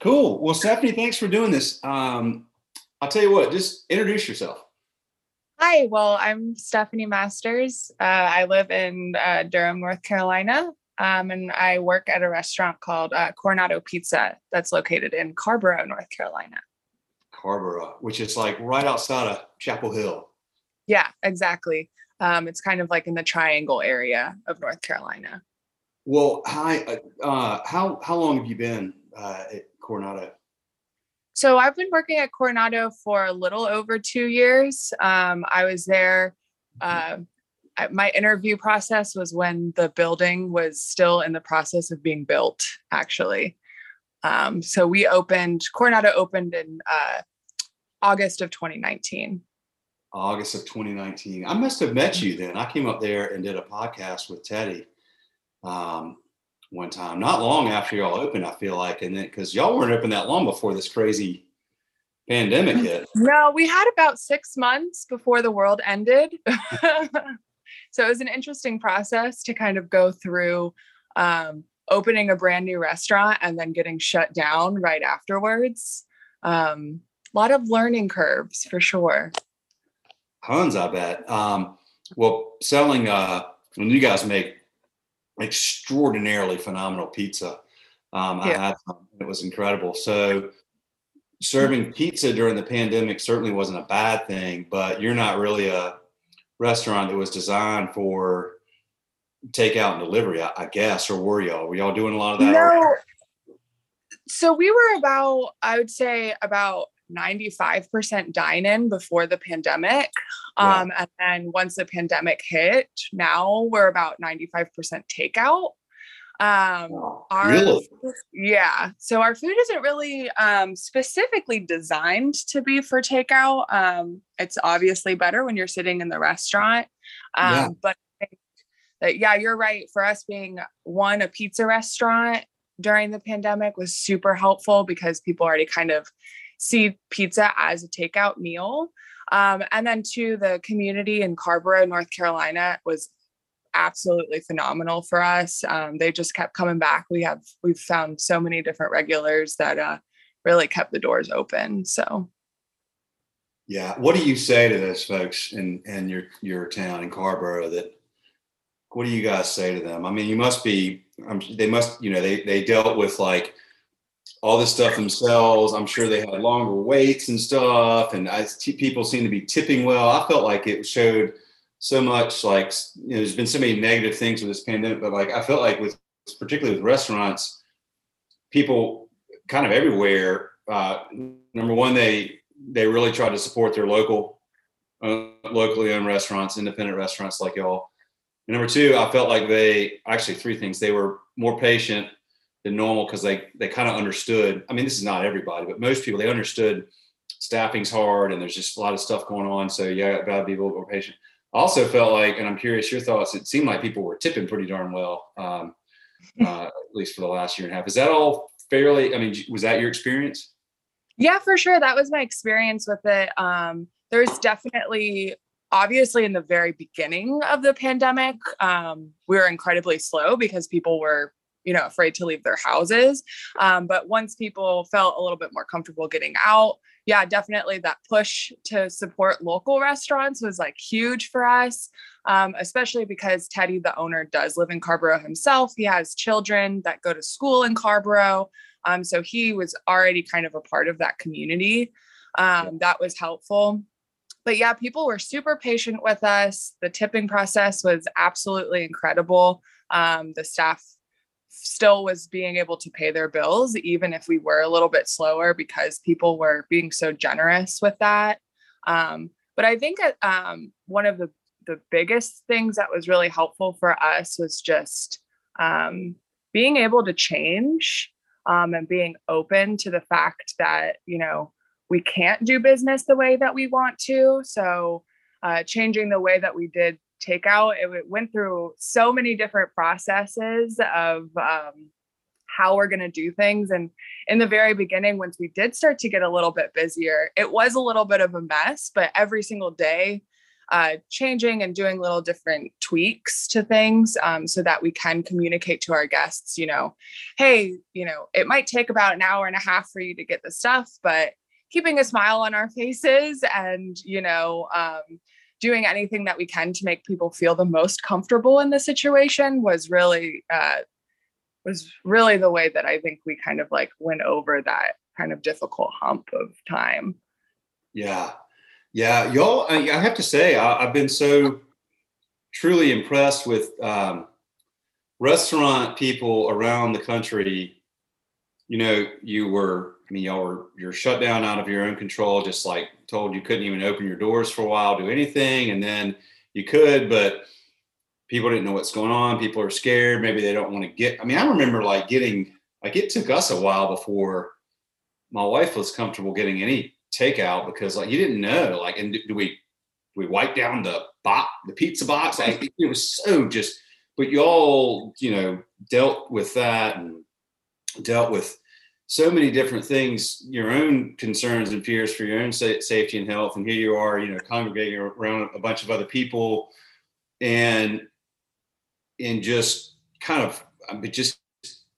Cool. Well, Stephanie, thanks for doing this. Um, I'll tell you what, just introduce yourself. Hi, well, I'm Stephanie Masters. Uh, I live in uh, Durham, North Carolina, um, and I work at a restaurant called uh, Coronato Pizza that's located in Carrboro, North Carolina. Carrboro, which is like right outside of Chapel Hill. Yeah, exactly. Um, it's kind of like in the triangle area of North Carolina. Well, hi. Uh, how how long have you been uh, at Coronato? So I've been working at Coronato for a little over two years. Um, I was there. Uh, my interview process was when the building was still in the process of being built, actually. Um, so we opened, Coronato opened in uh, August of 2019. August of 2019. I must have met you then. I came up there and did a podcast with Teddy. Um, one time, not long after y'all opened, I feel like, and then because y'all weren't open that long before this crazy pandemic mm, hit. No, we had about six months before the world ended. so it was an interesting process to kind of go through um, opening a brand new restaurant and then getting shut down right afterwards. Um, a lot of learning curves for sure. Tons, I bet. Um, well, selling, uh, when you guys make extraordinarily phenomenal pizza. Um, yeah. I had some, it was incredible. So serving pizza during the pandemic certainly wasn't a bad thing, but you're not really a restaurant that was designed for takeout and delivery, I, I guess, or were y'all? Were y'all doing a lot of that? No. So we were about, I would say about 95% dine in before the pandemic. Um, and then once the pandemic hit, now we're about 95% takeout. Um, our, really? Yeah. So our food isn't really um, specifically designed to be for takeout. Um, it's obviously better when you're sitting in the restaurant. Um, yeah. But that, yeah, you're right. For us being one, a pizza restaurant during the pandemic was super helpful because people already kind of see pizza as a takeout meal. Um, and then to the community in Carrboro, North Carolina was absolutely phenomenal for us. Um, they just kept coming back. We have we've found so many different regulars that uh, really kept the doors open. So yeah, what do you say to those folks in in your your town in Carrboro that what do you guys say to them? I mean, you must be um, they must you know they they dealt with like all this stuff themselves. I'm sure they had longer waits and stuff, and I, t- people seem to be tipping well. I felt like it showed so much like you know, there's been so many negative things with this pandemic, but like I felt like with particularly with restaurants, people kind of everywhere. Uh, number one, they they really tried to support their local, uh, locally owned restaurants, independent restaurants like y'all. And number two, I felt like they actually three things. They were more patient than normal because they they kind of understood. I mean, this is not everybody, but most people they understood staffing's hard and there's just a lot of stuff going on. So yeah, gotta be a little more patient. I also felt like, and I'm curious your thoughts. It seemed like people were tipping pretty darn well, um, uh, at least for the last year and a half. Is that all fairly? I mean, was that your experience? Yeah, for sure. That was my experience with it. Um, there's definitely obviously in the very beginning of the pandemic um, we were incredibly slow because people were you know afraid to leave their houses. Um, but once people felt a little bit more comfortable getting out yeah definitely that push to support local restaurants was like huge for us um, especially because teddy the owner does live in carrboro himself. He has children that go to school in carrboro um, so he was already kind of a part of that community. Um, that was helpful. But yeah, people were super patient with us. The tipping process was absolutely incredible. Um, the staff still was being able to pay their bills, even if we were a little bit slower because people were being so generous with that. Um, but I think um, one of the, the biggest things that was really helpful for us was just um, being able to change um, and being open to the fact that, you know, we can't do business the way that we want to. So, uh, changing the way that we did takeout. It went through so many different processes of um, how we're going to do things. And in the very beginning, once we did start to get a little bit busier, it was a little bit of a mess, but every single day, uh, changing and doing little different tweaks to things um, so that we can communicate to our guests, you know, hey, you know, it might take about an hour and a half for you to get the stuff, but keeping a smile on our faces and, you know, um, doing anything that we can to make people feel the most comfortable in the situation was really uh, was really the way that I think we kind of like went over that kind of difficult hump of time. Yeah, yeah, y'all. I have to say, I, have been so truly impressed with um, restaurant people around the country. You know, you were. I mean, y'all were you're shut down out of your own control. Just like told you couldn't even open your doors for a while, do anything, and then you could, but people didn't know what's going on. People are scared. Maybe they don't want to get. I mean, I remember like getting like it took us a while before my wife was comfortable getting any takeout because like you didn't know like and do we do we wipe down the box the pizza box like it was so just but y'all you know dealt with that and dealt with so many different things your own concerns and fears for your own sa- safety and health and here you are you know congregating around a bunch of other people and and just kind of just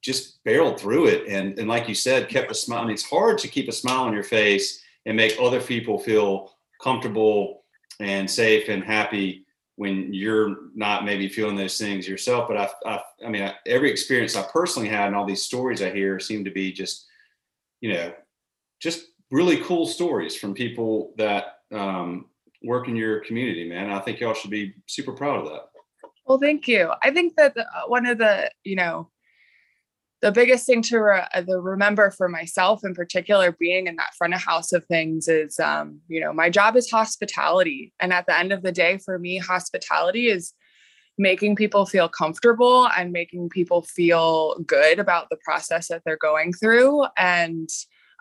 just barreled through it and and like you said kept a smile I mean, it's hard to keep a smile on your face and make other people feel comfortable and safe and happy when you're not maybe feeling those things yourself but i i, I mean I, every experience i personally had and all these stories i hear seem to be just you know just really cool stories from people that um, work in your community man i think y'all should be super proud of that well, thank you. I think that uh, one of the, you know, the biggest thing to re- uh, the remember for myself in particular being in that front of house of things is um, you know my job is hospitality. And at the end of the day for me hospitality is making people feel comfortable and making people feel good about the process that they're going through. And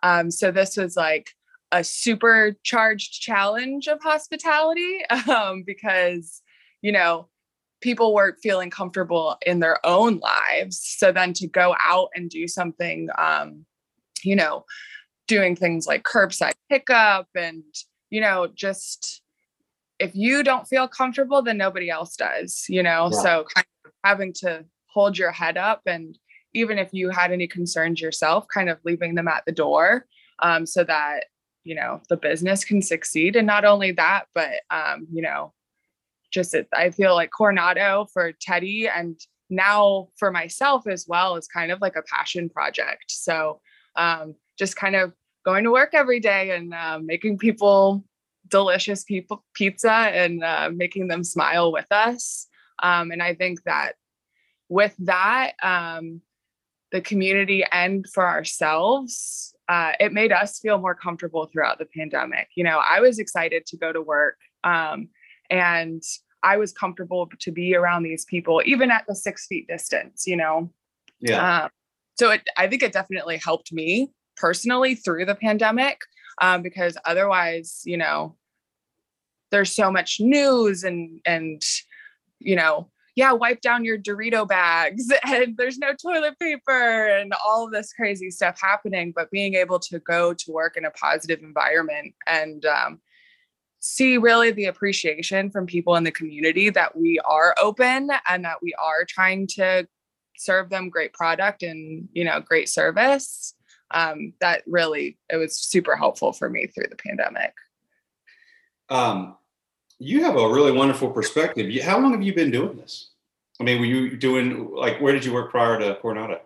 um, so this was like a supercharged challenge of hospitality um, because you know people weren't feeling comfortable in their own lives. So then to go out and do something, um, you know, doing things like curbside pickup and, you know, just if you don't feel comfortable, then nobody else does, you know? Yeah. So kind of having to hold your head up and even if you had any concerns yourself, kind of leaving them at the door um, so that, you know, the business can succeed. And not only that, but, um, you know, just I feel like Coronato for Teddy and now for myself as well is kind of like a passion project. So um, just kind of going to work every day and uh, making people delicious people pizza and uh, making them smile with us. Um, and I think that with that, um, the community and for ourselves, uh, it made us feel more comfortable throughout the pandemic. You know, I was excited to go to work. Um, and I was comfortable to be around these people, even at the six feet distance, you know? Yeah. Um, so it, I think it definitely helped me personally through the pandemic um, because otherwise, you know, there's so much news and, and, you know, yeah, wipe down your Dorito bags and there's no toilet paper and all of this crazy stuff happening. But being able to go to work in a positive environment and um, see really the appreciation from people in the community that we are open and that we are trying to serve them great product and you know great service. Um, that really it was super helpful for me through the pandemic. Um, you have a really wonderful perspective. How long have you been doing this? I mean were you doing like where did you work prior to coronato?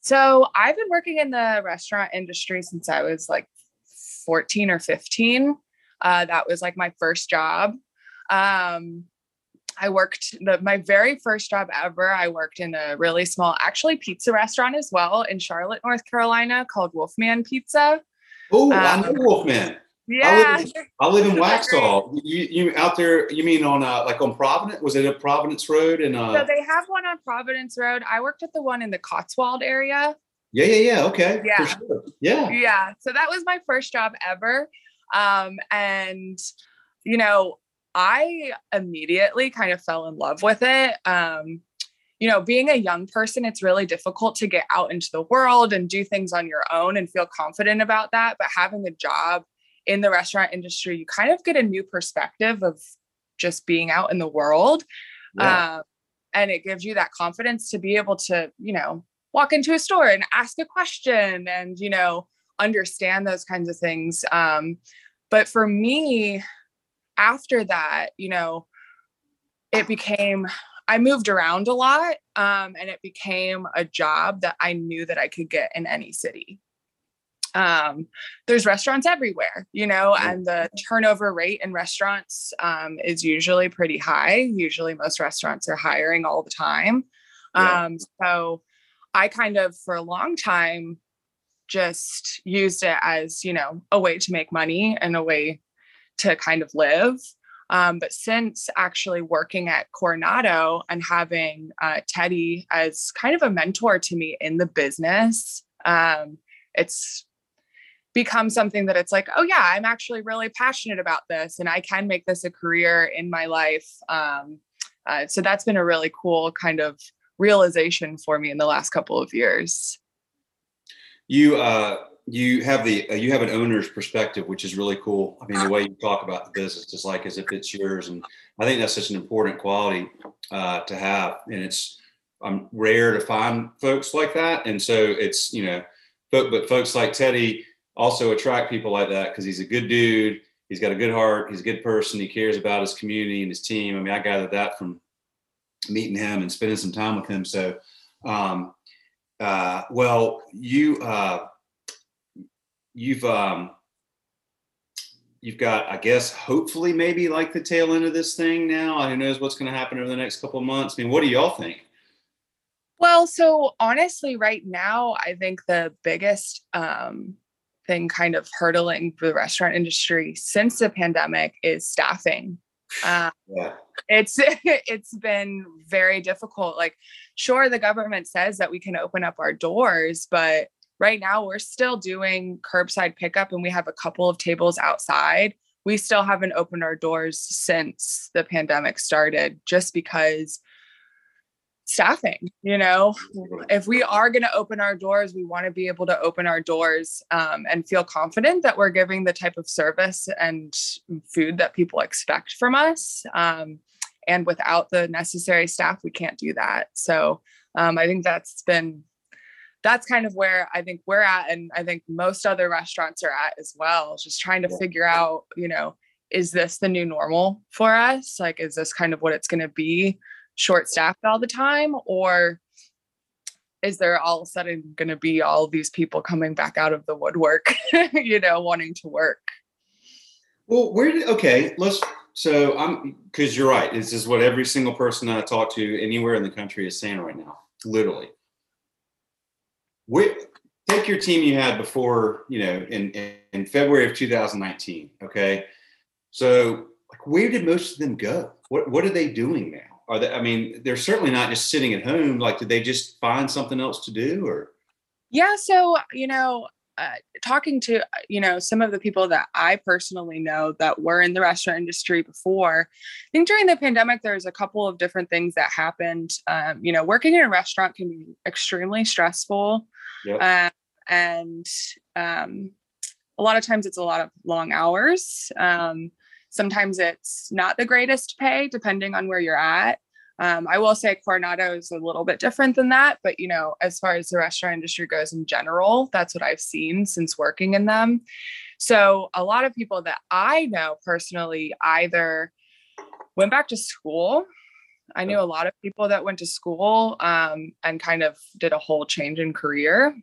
So i've been working in the restaurant industry since i was like 14 or 15 uh, that was like my first job. Um, I worked the my very first job ever. I worked in a really small, actually pizza restaurant as well in Charlotte, North Carolina, called Wolfman Pizza. Oh, um, I know Wolfman. Yeah, I live, in, I live in Waxhaw. You, you out there? You mean on uh, like on Providence? Was it a Providence Road? And uh, so they have one on Providence Road. I worked at the one in the Cotswold area. Yeah, yeah, yeah. Okay. Yeah. Sure. Yeah. Yeah. So that was my first job ever. Um, and, you know, I immediately kind of fell in love with it. Um, you know, being a young person, it's really difficult to get out into the world and do things on your own and feel confident about that. But having a job in the restaurant industry, you kind of get a new perspective of just being out in the world. Yeah. Uh, and it gives you that confidence to be able to, you know, walk into a store and ask a question and, you know, understand those kinds of things. Um, but for me, after that, you know, it became I moved around a lot um, and it became a job that I knew that I could get in any city. Um, there's restaurants everywhere, you know, and the turnover rate in restaurants um, is usually pretty high. Usually, most restaurants are hiring all the time. Yeah. Um, so, I kind of, for a long time, just used it as, you know, a way to make money and a way to kind of live. Um, but since actually working at Coronato and having uh, Teddy as kind of a mentor to me in the business, um, it's become something that it's like, oh yeah, I'm actually really passionate about this, and I can make this a career in my life. Um, uh, so that's been a really cool kind of realization for me in the last couple of years. You uh, you have the uh, you have an owner's perspective, which is really cool. I mean, the way you talk about the business is like as if it's yours, and I think that's such an important quality uh, to have. And it's I'm rare to find folks like that, and so it's you know, but but folks like Teddy also attract people like that because he's a good dude. He's got a good heart. He's a good person. He cares about his community and his team. I mean, I gathered that from meeting him and spending some time with him. So, um, uh, well, you. Uh, you've um you've got i guess hopefully maybe like the tail end of this thing now who knows what's going to happen over the next couple of months i mean what do y'all think well so honestly right now i think the biggest um thing kind of hurdling the restaurant industry since the pandemic is staffing uh, yeah. It's it's been very difficult. Like sure the government says that we can open up our doors but right now we're still doing curbside pickup and we have a couple of tables outside. We still haven't opened our doors since the pandemic started just because staffing you know? If we are going to open our doors we want to be able to open our doors um, and feel confident that we're giving the type of service and food that people expect from us. Um, and without the necessary staff we can't do that so um, i think that's been that's kind of where I think we're at. And I think most other restaurants are at as well, just trying to yeah. figure out, you know, is this the new normal for us? Like, is this kind of what it's going to be short staffed all the time? Or is there all of a sudden going to be all these people coming back out of the woodwork, you know, wanting to work? Well, where did, okay, let's, so I'm, because you're right. This is what every single person I talk to anywhere in the country is saying right now, literally take your team you had before, you know, in, in, in February of 2019. Okay. So like, where did most of them go? What, what are they doing now? Are they, I mean, they're certainly not just sitting at home. Like, did they just find something else to do or? Yeah. So, you know, uh, talking to you know some of the people that I personally know that were in the restaurant industry before, I think during the pandemic there's a couple of different things that happened. Um, you know, working in a restaurant can be extremely stressful, yep. uh, and um, a lot of times it's a lot of long hours. Um, sometimes it's not the greatest pay, depending on where you're at. Um, I will say Coronato is a little bit different than that, but you know, as far as the restaurant industry goes in general, that's what I've seen since working in them. So a lot of people that I know personally either went back to school. I knew a lot of people that went to school um, and kind of did a whole change in career.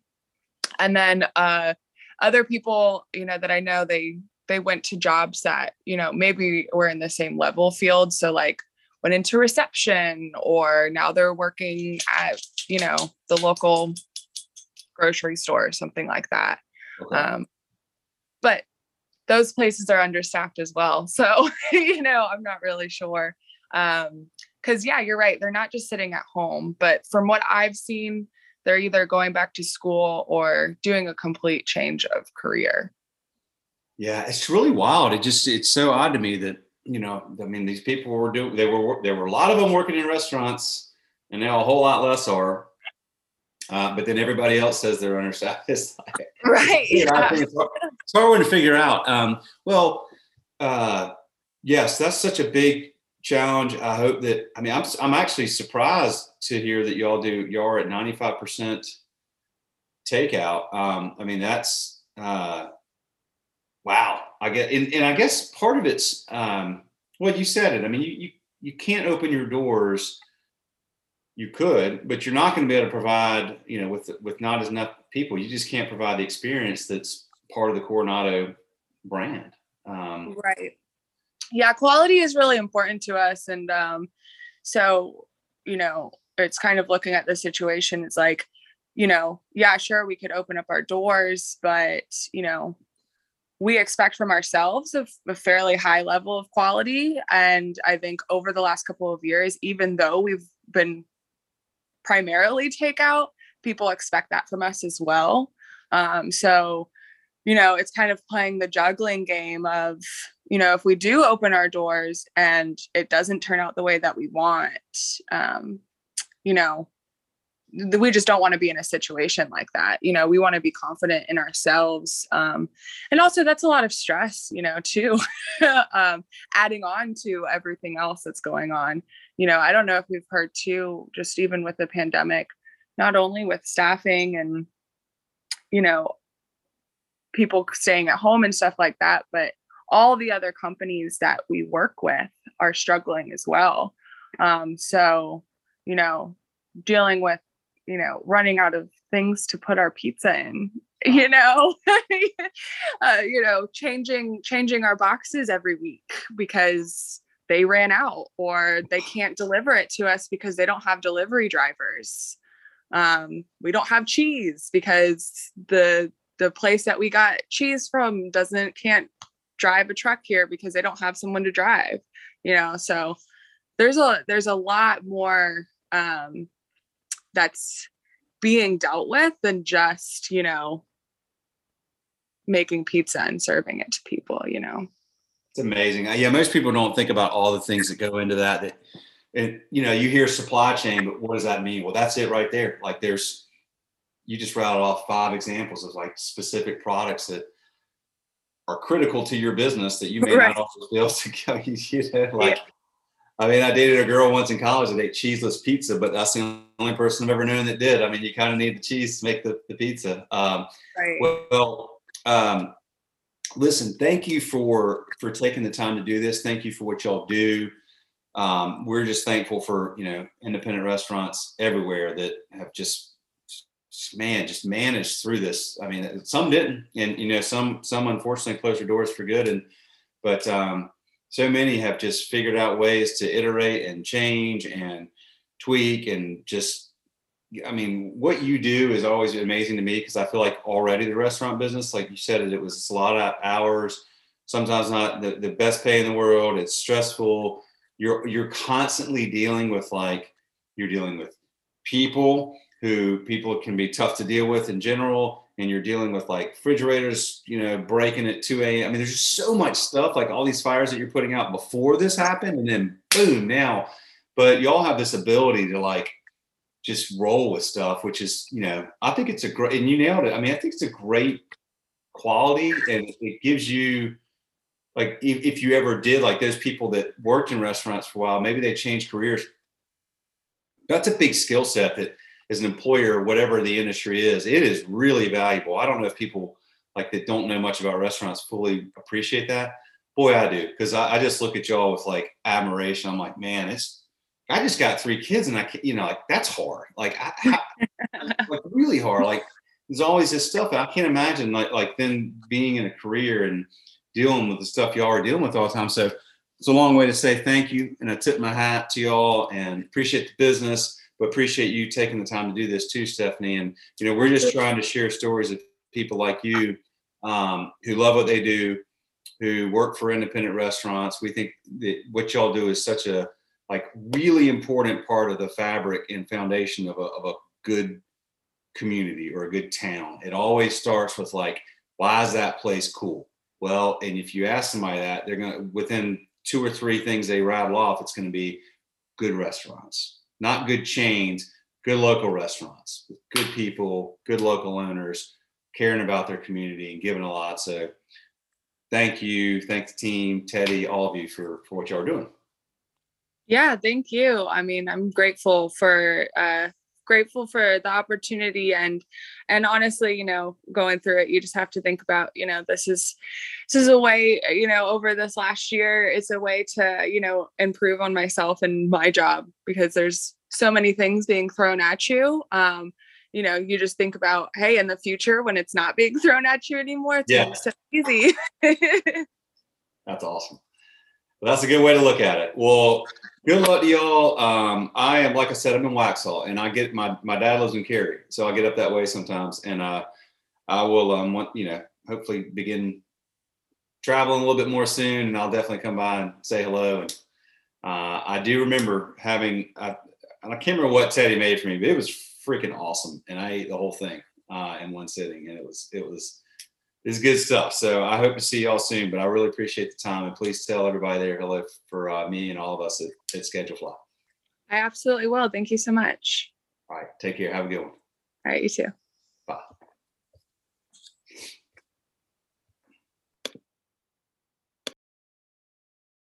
And then uh, other people, you know, that I know they they went to jobs that you know maybe were in the same level field. So like went into reception or now they're working at you know the local grocery store or something like that. Okay. um, but those places are understaffed as well so you know i'm not really sure. Um because yeah you're right they're not just sitting at home but from what i've seen they're either going back to school or doing a complete change of career. Yeah it's really wild it just it's so odd to me that you know, I mean, these people were doing, they were, there were a lot of them working in restaurants and now a whole lot less are. Uh, but then everybody else says they're understaffed. Like, right. yeah. it's, hard, it's hard to figure out. Um, well, uh, yes, that's such a big challenge. I hope that I mean I'm I'm actually surprised to hear that y'all do y'all are at 95% takeout. Um, I mean that's uh, wow. I guess, and, and I guess part of it's um, well you said it. I mean you you you can't open your doors. You could, but you're not going to be able to provide, you know, with with not as enough people. You just can't provide the experience that's part of the Coronato brand. Um, right yeah quality is really important to us and um so you know it's kind of looking at the situation it's like you know yeah sure we could open up our doors but you know we expect from ourselves a, a fairly high level of quality. And i think over the last couple of years even though we've been primarily takeout people expect that from us as well. Um, so you know it's kind of playing the juggling game of you know, if we do open our doors and it doesn't turn out the way that we want, um, you know, we just don't want to be in a situation like that. You know, we want to be confident in ourselves. Um, and also that's a lot of stress, you know, too, um, adding on to everything else that's going on. You know, I don't know if we've heard too, just even with the pandemic, not only with staffing and, you know, people staying at home and stuff like that, but all the other companies that we work with are struggling as well. Um, so, you know, dealing with, you know, running out of things to put our pizza in, you know, uh, you know, changing changing our boxes every week because they ran out or they can't deliver it to us because they don't have delivery drivers. Um, we don't have cheese because the the place that we got cheese from doesn't can't drive a truck here because they don't have someone to drive you know? So there's a there's a lot more um that's being dealt with than just you know making pizza and serving it to people you know it's amazing uh, yeah most people don't think about all the things that go into that that and you know you hear supply chain but what does that mean well that's it right there like there's you just rattled off five examples of like specific products that are critical to your business that you may right. not also be able to go. You know, like, yeah. I mean, I dated a girl once in college that ate cheeseless pizza, but that's the only person I've ever known that did. I mean, you kind of need the cheese to make the, the pizza. Um, right. Well, um, listen, thank you for for taking the time to do this. Thank you for what y'all do. Um, we're just thankful for you know independent restaurants everywhere that have just man just managed through this i mean some didn't and you know some some unfortunately closed their doors for good and but um so many have just figured out ways to iterate and change and tweak and just i mean what you do is always amazing to me because i feel like already the restaurant business like you said it, was a lot of hours sometimes not the, the best pay in the world it's stressful. You're you're constantly dealing with like you're dealing with people who people can be tough to deal with in general and you're dealing with like refrigerators, you know, breaking at 2 a.m. I mean, there's just so much stuff, like all these fires that you're putting out before this happened, and then boom, now. But y'all have this ability to like just roll with stuff, which is, you know, I think it's a great, and you nailed it. I mean, I think it's a great quality, and it gives you, like, if, if you ever did, like, those people that worked in restaurants for a while, maybe they changed careers. That's a big skill set that as an employer, whatever the industry is, it is really valuable. I don't know if people like that don't know much about restaurants fully appreciate that. Boy, I do because I, I, just look at y'all with like admiration. I'm like, man, it's I just got three kids and I, you know, like that's hard. Like, I, I, like really hard. Like there's always this stuff. I can't imagine like like then being in a career and dealing with the stuff y'all are dealing with all the time. So it's a long way to say thank you and I tip my hat to y'all and appreciate the business but appreciate you taking the time to do this too, Stephanie. And you know, we're just trying to share stories of people like you um, who love what they do, who work for independent restaurants. We think that what y'all do is such a like really important part of the fabric and foundation of a, of a good community or a good town. It always starts with like, why is that place cool? Well, and if you ask somebody that, they're gonna within two or three things they rattle off, it's gonna be good restaurants not good chains, good local restaurants good people, good local owners, caring about their community and giving a lot. So thank you. Thank the team, Teddy, all of you for, for what y'all are doing. Yeah, thank you. I mean, I'm grateful for uh grateful for the opportunity and and honestly, you know, going through it, you just have to think about, you know, this is this is a way, you know, over this last year, it's a way to, you know, improve on myself and my job because there's so many things being thrown at you. Um, you know, you just think about, hey, in the future when it's not being thrown at you anymore, it's Yeah. so easy. That's awesome. Well, that's a good way to look at it. Well, good luck to y'all. Um, I am, like I said, I'm in Waxhaw, and I get my my dad lives in Cary, so I get up that way sometimes, and uh, I will um, want you know, hopefully begin traveling a little bit more soon, and I'll definitely come by and say hello. And uh, I do remember having, I, I can't remember what Teddy made for me, but it was freaking awesome, and I ate the whole thing uh, in one sitting, and it was it was it's good stuff. So I hope to see y'all soon. But I really appreciate the time, and please tell everybody there hello for uh, me and all of us at, at ScheduleFly. I absolutely will. Thank you so much. All right, take care. Have a good one. All right, you too.